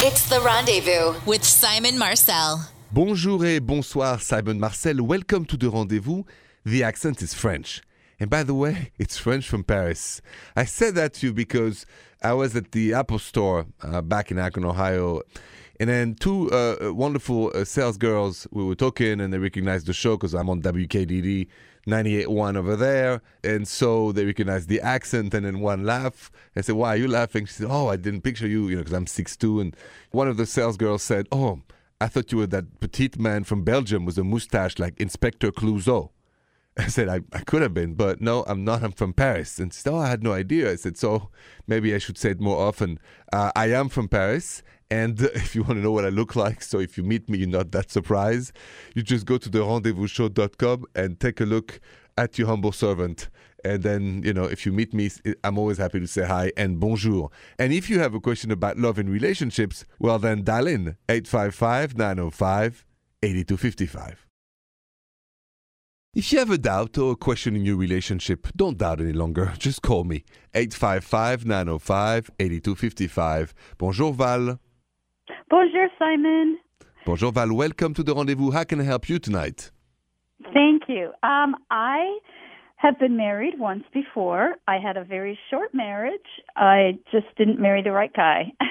It's the rendezvous with Simon Marcel. Bonjour et bonsoir, Simon Marcel. Welcome to the rendezvous. The accent is French. And by the way, it's French from Paris. I said that to you because I was at the Apple store uh, back in Akron, Ohio. And then two uh, wonderful uh, sales girls, we were talking and they recognized the show because I'm on WKDD 98.1 over there. And so they recognized the accent and then one laugh. I said, why are you laughing? She said, oh, I didn't picture you, you know, because I'm 6'2". And one of the sales girls said, oh, I thought you were that petite man from Belgium with a mustache like Inspector Clouseau. I said, I, I could have been, but no, I'm not. I'm from Paris. And she said, Oh, I had no idea. I said, So maybe I should say it more often. Uh, I am from Paris. And if you want to know what I look like, so if you meet me, you're not that surprised, you just go to the rendezvousshow.com and take a look at your humble servant. And then, you know, if you meet me, I'm always happy to say hi and bonjour. And if you have a question about love and relationships, well, then dial in 855 905 8255. If you have a doubt or a question in your relationship, don't doubt any longer. Just call me 855 905 8255. Bonjour, Val. Bonjour, Simon. Bonjour, Val. Welcome to the rendezvous. How can I help you tonight? Thank you. Um, I have been married once before. I had a very short marriage. I just didn't marry the right guy.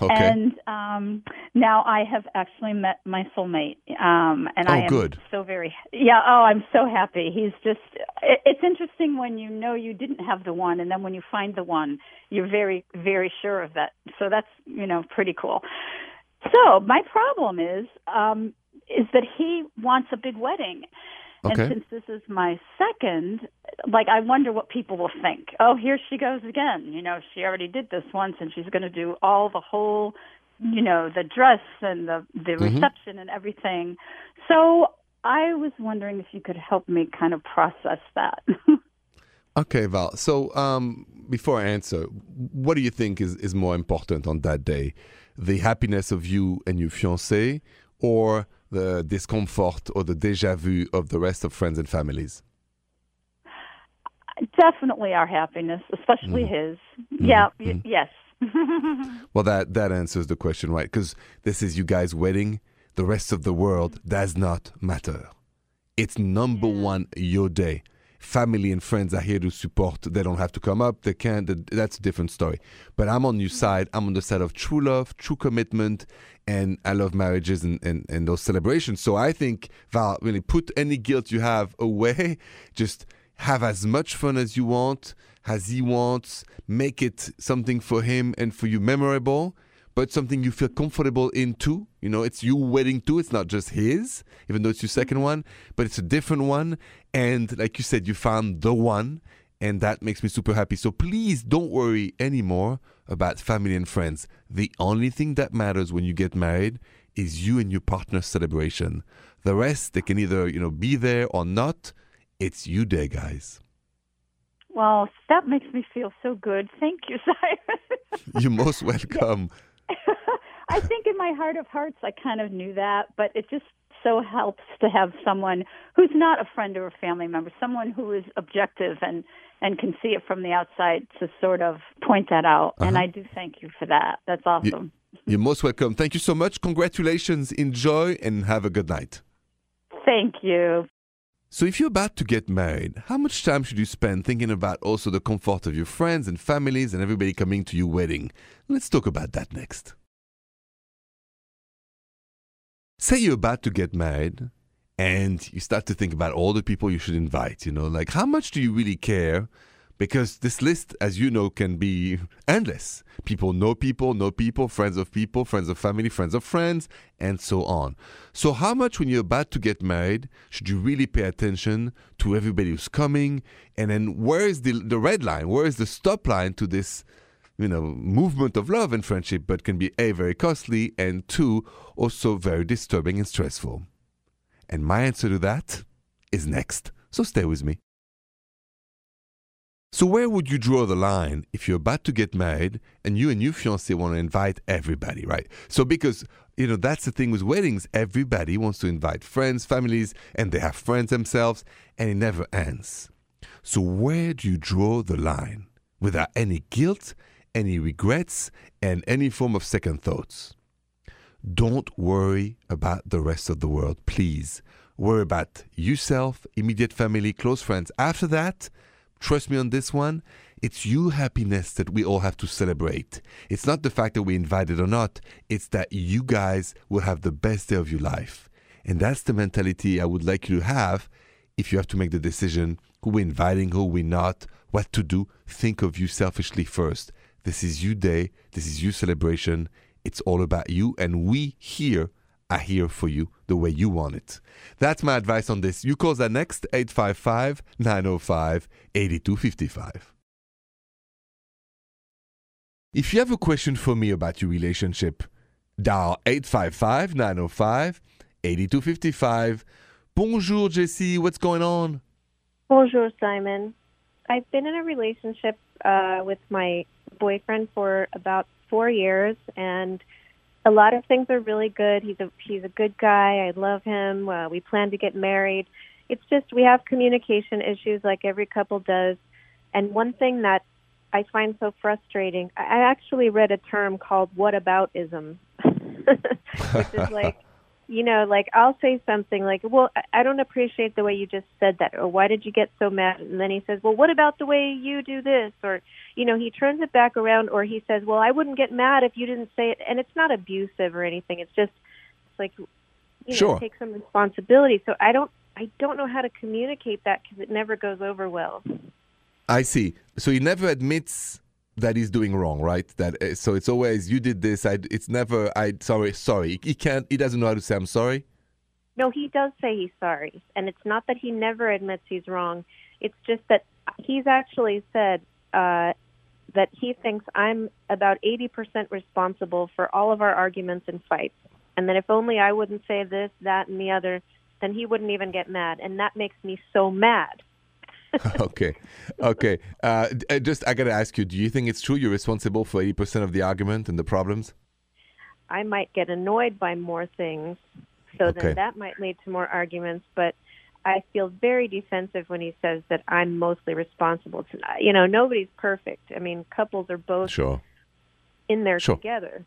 Okay. And um now I have actually met my soulmate. Um and Oh, I am good. so very Yeah, oh, I'm so happy. He's just it, it's interesting when you know you didn't have the one and then when you find the one, you're very very sure of that. So that's, you know, pretty cool. So, my problem is um is that he wants a big wedding. Okay. And since this is my second, like I wonder what people will think. Oh, here she goes again. You know, she already did this once, and she's going to do all the whole, you know, the dress and the the reception and everything. So I was wondering if you could help me kind of process that. Okay, Val. So, um, before I answer, what do you think is, is more important on that day? The happiness of you and your fiancé, or the discomfort or the deja vu of the rest of friends and families? Definitely our happiness, especially mm-hmm. his. Mm-hmm. Yeah. y- mm-hmm. yes. Well, that, that answers the question, right? Because this is you guys' wedding. The rest of the world does not matter. It's number one your day. Family and friends are here to support. They don't have to come up. They can't. That's a different story. But I'm on your mm. side. I'm on the side of true love, true commitment, and I love marriages and, and, and those celebrations. So I think, Val, really put any guilt you have away. Just have as much fun as you want, as he wants. Make it something for him and for you memorable but something you feel comfortable in too. You know, it's your wedding too. It's not just his, even though it's your second one, but it's a different one. And like you said, you found the one, and that makes me super happy. So please don't worry anymore about family and friends. The only thing that matters when you get married is you and your partner's celebration. The rest, they can either, you know, be there or not. It's you there, guys. Well, that makes me feel so good. Thank you, Simon. You're most welcome. I think in my heart of hearts, I kind of knew that, but it just so helps to have someone who's not a friend or a family member, someone who is objective and and can see it from the outside to sort of point that out. And uh-huh. I do thank you for that. That's awesome. You're most welcome. Thank you so much. Congratulations. Enjoy and have a good night. Thank you. So, if you're about to get married, how much time should you spend thinking about also the comfort of your friends and families and everybody coming to your wedding? Let's talk about that next. Say you're about to get married and you start to think about all the people you should invite, you know, like how much do you really care? Because this list, as you know, can be endless. People know people, know people, friends of people, friends of family, friends of friends, and so on. So, how much, when you're about to get married, should you really pay attention to everybody who's coming? And then, where is the, the red line? Where is the stop line to this you know, movement of love and friendship, but can be A, very costly, and two, also very disturbing and stressful. And my answer to that is next. So stay with me. So, where would you draw the line if you're about to get married and you and your fiance want to invite everybody, right? So, because, you know, that's the thing with weddings, everybody wants to invite friends, families, and they have friends themselves, and it never ends. So, where do you draw the line without any guilt any regrets, and any form of second thoughts. Don't worry about the rest of the world, please. Worry about yourself, immediate family, close friends. After that, trust me on this one, it's your happiness that we all have to celebrate. It's not the fact that we invited or not, it's that you guys will have the best day of your life. And that's the mentality I would like you to have if you have to make the decision who we're inviting, who we're not, what to do. Think of you selfishly first. This is you day, this is you celebration. It's all about you, and we here are here for you the way you want it. That's my advice on this. You call the next 855 905 8255. If you have a question for me about your relationship, dial 855 905 8255. Bonjour, Jessie. What's going on? Bonjour, Simon. I've been in a relationship uh, with my boyfriend for about four years, and a lot of things are really good. He's a he's a good guy. I love him. Uh, we plan to get married. It's just we have communication issues, like every couple does. And one thing that I find so frustrating, I actually read a term called "whataboutism," which is like you know, like I'll say something like, "Well, I don't appreciate the way you just said that," or "Why did you get so mad?" And then he says, "Well, what about the way you do this?" Or, you know, he turns it back around, or he says, "Well, I wouldn't get mad if you didn't say it," and it's not abusive or anything. It's just, it's like, you know, take some responsibility. So I don't, I don't know how to communicate that because it never goes over well. I see. So he never admits that he's doing wrong, right? That uh, so it's always you did this. I. It's never. I. Sorry. Sorry. He can't. He doesn't know how to say I'm sorry. No, he does say he's sorry, and it's not that he never admits he's wrong. It's just that he's actually said uh, that he thinks I'm about 80% responsible for all of our arguments and fights, and that if only I wouldn't say this, that, and the other, then he wouldn't even get mad, and that makes me so mad. okay. Okay. Uh, uh, just I gotta ask you. Do you think it's true you're responsible for eighty percent of the argument and the problems? I might get annoyed by more things, so Okay. then that might lead to more arguments. But I feel very defensive when he says that I'm mostly responsible. To, you know, nobody's perfect. I mean, couples are both Sure. in there Sure. together.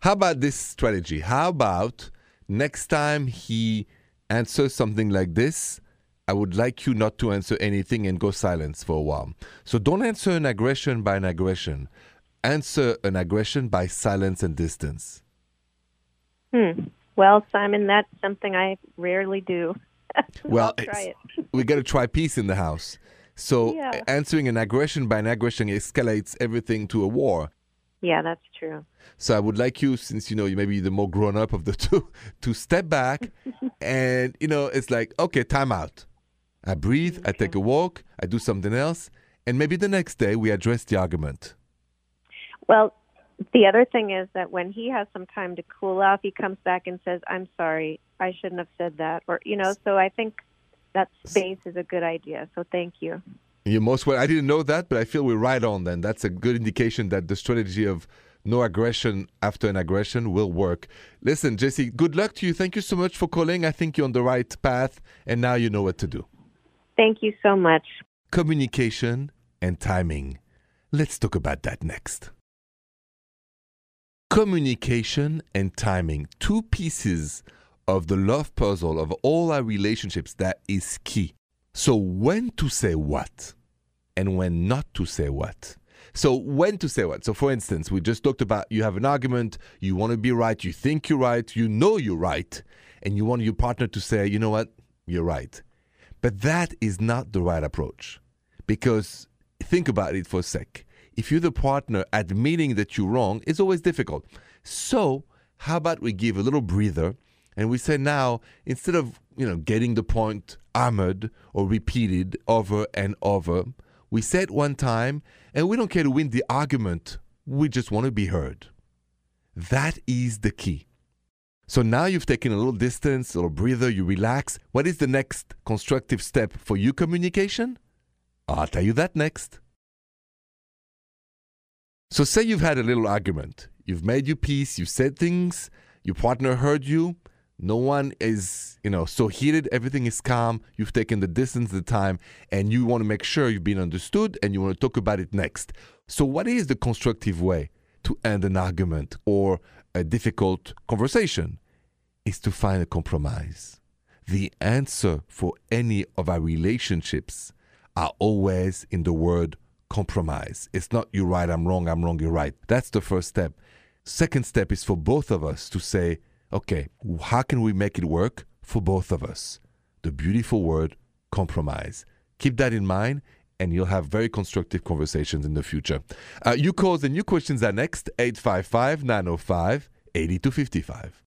How about this strategy? How about next time he answers something like this? I would like you not to answer anything and go silence for a while. So don't answer an aggression by an aggression. Answer an aggression by silence and distance. Hmm. Well, Simon, that's something I rarely do. Well, it. we got to try peace in the house. So Yeah. answering an aggression by an aggression escalates everything to a war. Yeah, that's true. So I would like you, since you know you may be the more grown up of the two, to step back, and you know it's like okay, time out. I breathe, I take a walk, I do something else, and maybe the next day we address the argument. Well, the other thing is that when he has some time to cool off, he comes back and says, "I'm sorry, I shouldn't have said that," or you know. So I think that space is a good idea. So thank you. You're most well. I didn't know that, but I feel we're right on. Then that's a good indication that the strategy of no aggression after an aggression will work. Listen, Jesse, good luck to you. Thank you so much for calling. I think you're on the right path, and now you know what to do. Thank you so much. communication and timing. Let's talk about that next. Communication and timing, two pieces of the love puzzle of all our relationships that is key. So, when to say what and when not to say what. So, when to say what? So, for instance, we just talked about you have an argument, you want to be right, you think you're right, you know you're right, and you want your partner to say, you know what, you're right. But that is not the right approach. Because think about it for a sec. If you're the partner, admitting that you're wrong is always difficult. So, how about we give a little breather and we say now, instead of you know getting the point hammered or repeated over and over, we say it one time and we don't care to win the argument. We just want to be heard. That is the key. So now you've taken a little distance, a little breather, you relax. What is the next constructive step for your communication? I'll tell you that next. So, say you've had a little argument. You've made your peace, you've said things, your partner heard you. No one is, you know, so heated. Everything is calm. You've taken the distance, the time, and you want to make sure you've been understood and you want to talk about it next. So, what is the constructive way to end an argument or a difficult conversation? Is to find a compromise. The answer for any of our relationships are always in the word compromise. It's not you right, I'm wrong, I'm wrong, you're right. That's the first step. Second step is for both of us to say, okay, how can we make it work for both of us? The beautiful word compromise. Keep that in mind and you'll have very constructive conversations in the future. Uh, you calls and your questions are next 855 905 8255.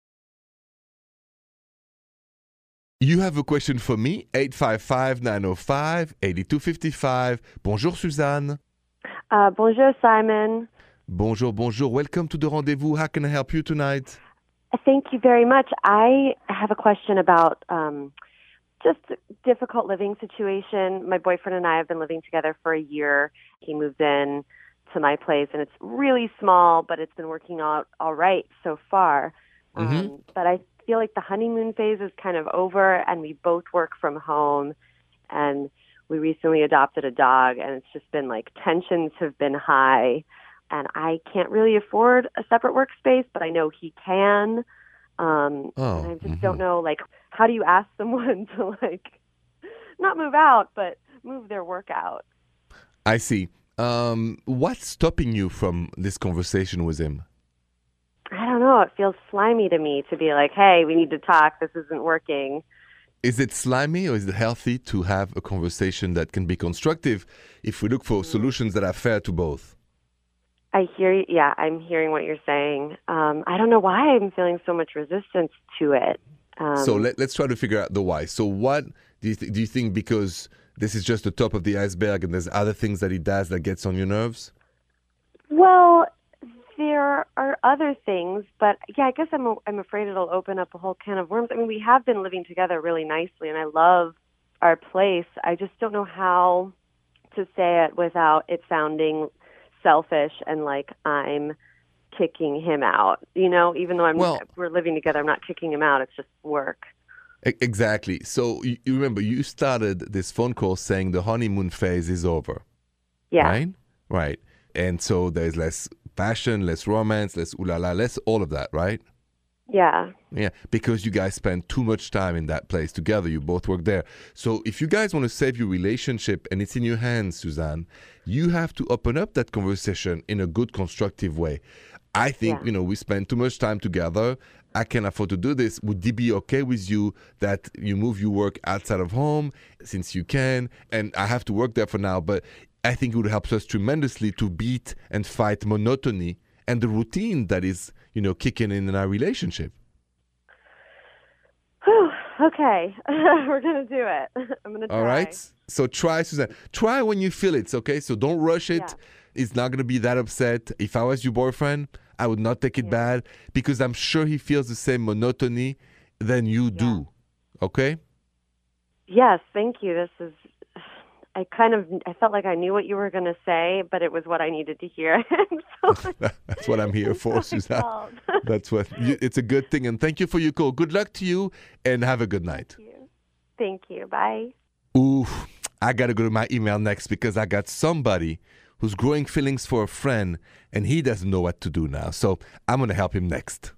You have a question for me, 855-905-8255. Bonjour Suzanne. Uh, bonjour, Simon. Bonjour, bonjour. Welcome to the rendezvous. How can I help you tonight? Thank you very much. I have a question about um, just difficult living situation. My boyfriend and I have been living together for a year. He moved in to my place, and it's really small, but it's been working out all right so far. Mm-hmm. Um, but I feel like the honeymoon phase is kind of over, and we both work from home, and we recently adopted a dog, and it's just been like tensions have been high, and I can't really afford a separate workspace, but I know he can. Um, Oh, and I just mhm. don't know, like, how do you ask someone to like not move out, but move their work out? I see. Um, what's stopping you from this conversation with him? I don't know. It feels slimy to me to be like, "Hey, we need to talk. This isn't working." Is it slimy or is it healthy to have a conversation that can be constructive if we look for solutions that are fair to both? I hear you. Yeah, I'm hearing what you're saying. Um, I don't know why I'm feeling so much resistance to it. Um, so let, let's try to figure out the why. So what do you, th- do you think because this is just the top of the iceberg and there's other things that he does that gets on your nerves? Well, there are other things, but yeah, I guess I'm I'm afraid it'll open up a whole can of worms. I mean, we have been living together really nicely, and I love our place. I just don't know how to say it without it sounding selfish and like I'm kicking him out. You know, even though I'm Well- we're living together, I'm not kicking him out. It's just work. Exactly. So you, you remember you started this phone call saying the honeymoon phase is over, Yeah. right? Right. And so there's less passion, less romance, less ooh la la, less all of that, right? Yeah. Yeah, because you guys spend too much time in that place together. You both work there. So if you guys want to save your relationship and it's in your hands, Suzanne, you have to open up that conversation in a good, constructive way. I think, Yeah. you know, we spend too much time together. I can afford to do this. Would it be okay with you that you move your work outside of home since you can? And I have to work there for now, but I think it would help us tremendously to beat and fight monotony and the routine that is, you know, kicking in in our relationship. Whew, okay. we're gonna do it. I'm gonna try. All right. So try, Suzanne. Try when you feel it, okay? So don't rush it. Yeah. It's not to be that upset. If I was your boyfriend, I would not take it Yeah. bad because I'm sure he feels the same monotony than you do. Okay? Yes, thank you. This is. I kind of I felt like I knew what you were going to say, but it was what I needed to hear. so, That's what I'm here for, Suzanne. That's what you, it's a good thing. And thank you for your call. Good luck to you and have a good night. Thank you. Thank you. Bye. Ooh, I got to go to my email next because I got somebody who's growing feelings for a friend and he doesn't know what to do now. So I'm going to help him next.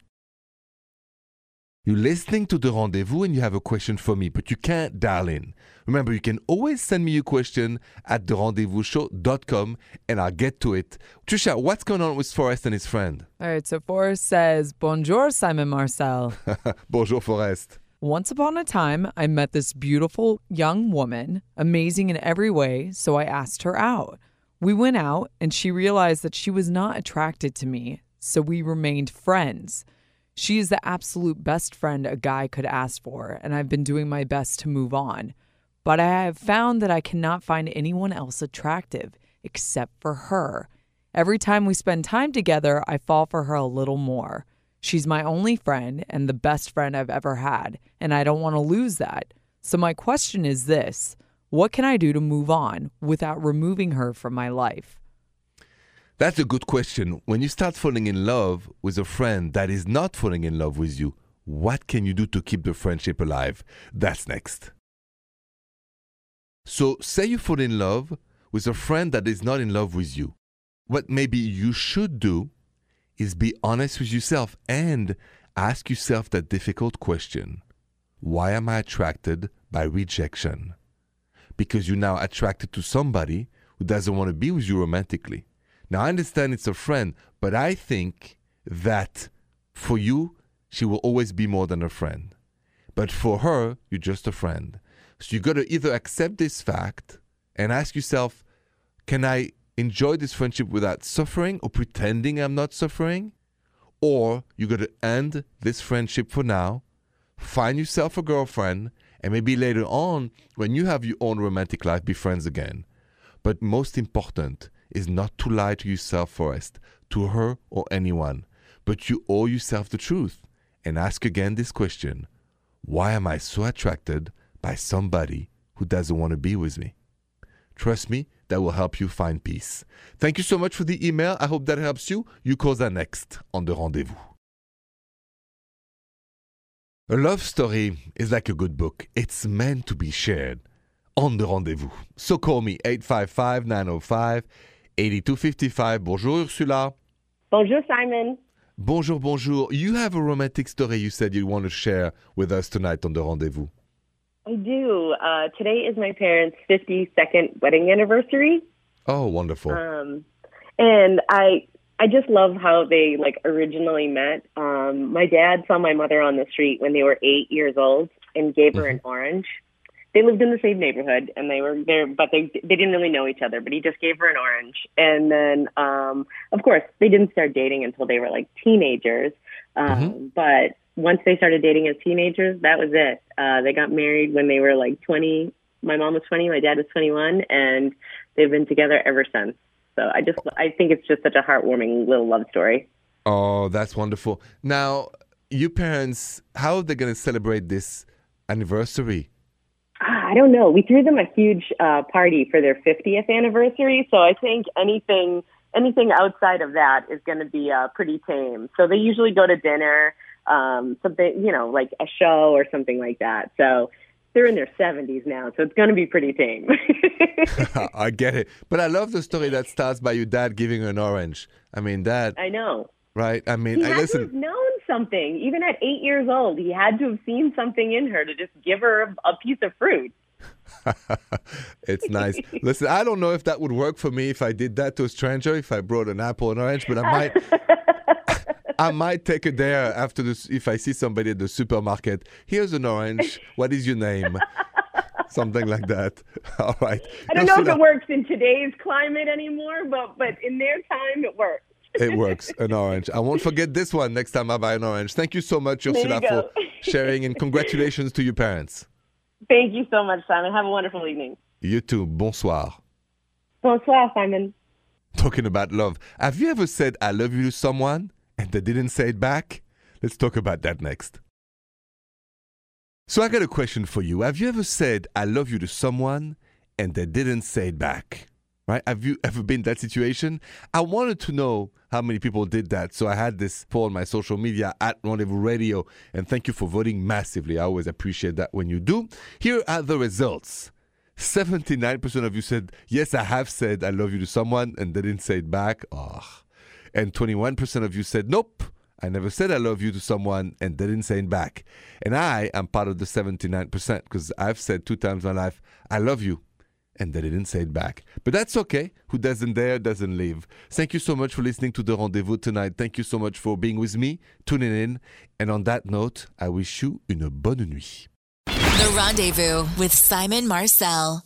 You're listening to The Rendezvous and you have a question for me, but you can't dial in. Remember, you can always send me your question at therendezvousshow.com and I'll get to it. Trisha, what's going on with Forrest and his friend? All right, so Forrest says, Bonjour, Simon Marcel. Bonjour, Forrest. Once upon a time, I met this beautiful young woman, amazing in every way, so I asked her out. We went out, and she realized that she was not attracted to me, so we remained friends. She is the absolute best friend a guy could ask for, and I've been doing my best to move on. But I have found that I cannot find anyone else attractive except for her. Every time we spend time together, I fall for her a little more. She's my only friend and the best friend I've ever had, and I don't want to lose that. So, my question is this What can I do to move on without removing her from my life? That's a good question. When you start falling in love with a friend that is not falling in love with you, What can you do to keep the friendship alive? That's next. So, say you fall in love with a friend that is not in love with you. What maybe you should do is be honest with yourself and ask yourself that difficult question Why am I attracted by rejection? Because you're now attracted to somebody who doesn't want to be with you romantically. Now, I understand it's a friend, but I think that for you, she will always be more than a friend. But for her, you're just a friend. So you've got to either accept this fact and ask yourself, can I enjoy this friendship without suffering or pretending I'm not suffering? Or you've got to end this friendship for now, find yourself a girlfriend, and maybe later on, when you have your own romantic life, be friends again. But most important is not to lie to yourself first, to her or anyone, but you owe yourself the truth and ask again this question Why am I so attracted by somebody who doesn't want to be with me? Trust me, that will help you find peace. Thank you so much for the email. I hope that helps you. You call that next on the rendezvous. A love story is like a good book. It's meant to be shared on the rendezvous. So call me 855 905 8255. Bonjour, Ursula. Bonjour, Simon. Bonjour, bonjour. You have a romantic story you said you want to share with us tonight on the rendezvous. I do. Uh, today is my parents' 52nd wedding anniversary. Oh, wonderful. Um, and I I just love how they like originally met. Um, my dad saw my mother on the street when they were eight years old and gave her an orange. They lived in the same neighborhood and they were there, but they they didn't really know each other. But he just gave her an orange, and then um, of course they didn't start dating until they were like teenagers. Um, But once they started dating as teenagers, that was it. Uh, they got married when they were like 20. My mom was 20, my dad was 21, and they've been together ever since. So I just, I think it's just such a heartwarming little love story. Oh, that's wonderful. Now, you parents, how are they going to celebrate this anniversary? Ah, I don't know. We threw them a huge uh, party for their 50th anniversary, so I think anything anything outside of that is going to be uh, pretty tame. So they usually go to dinner, um, something you know, like a show or something like that. So they're in their 70s now, so it's going to be pretty tame. I get it. But I love the story that starts by your dad giving her an orange. I mean, that, I know. right? I mean, He I listen. known something. Even at eight years old, he had to have seen something in her to just give her a, a piece of fruit. it's nice. Listen, I don't know if that would work for me if I did that to a stranger, if I brought an apple and orange, but I might. I might take it there after this if I see somebody at the supermarket. Here's an orange. What is your name? Something like that. All right. I don't know if it works in today's climate anymore, but but in their time, it worked. It works. An orange. I won't forget this one next time I buy an orange. Thank you so much, Ursula, for sharing and congratulations to your parents. Thank you so much, Simon. Have a wonderful evening. You too. Bonsoir. Bonsoir, Simon. Talking about love. Have you ever said I love you to someone and they didn't say it back? Let's talk about that next. So I got a question for you. Have you ever said I love you to someone and they didn't say it back? Right? Have you ever been that situation? I wanted to know how many people did that. So I had this poll on my social media at Rendezvous Radio. And thank you for voting massively. I always appreciate that when you do. Here are the results. 79% of you said, Yes, I have said I love you to someone, and they didn't say it back. Oh. And 21% of you said, Nope, I never said I love you to someone, and they didn't say it back. And I am part of the 79% because I've said two times in my life, I love you, and they didn't say it back. But that's okay. Who doesn't dare doesn't live. Thank you so much for listening to the rendezvous tonight. Thank you so much for being with me, tuning in. And on that note, I wish you une bonne nuit. The Rendezvous with Simon Marcel.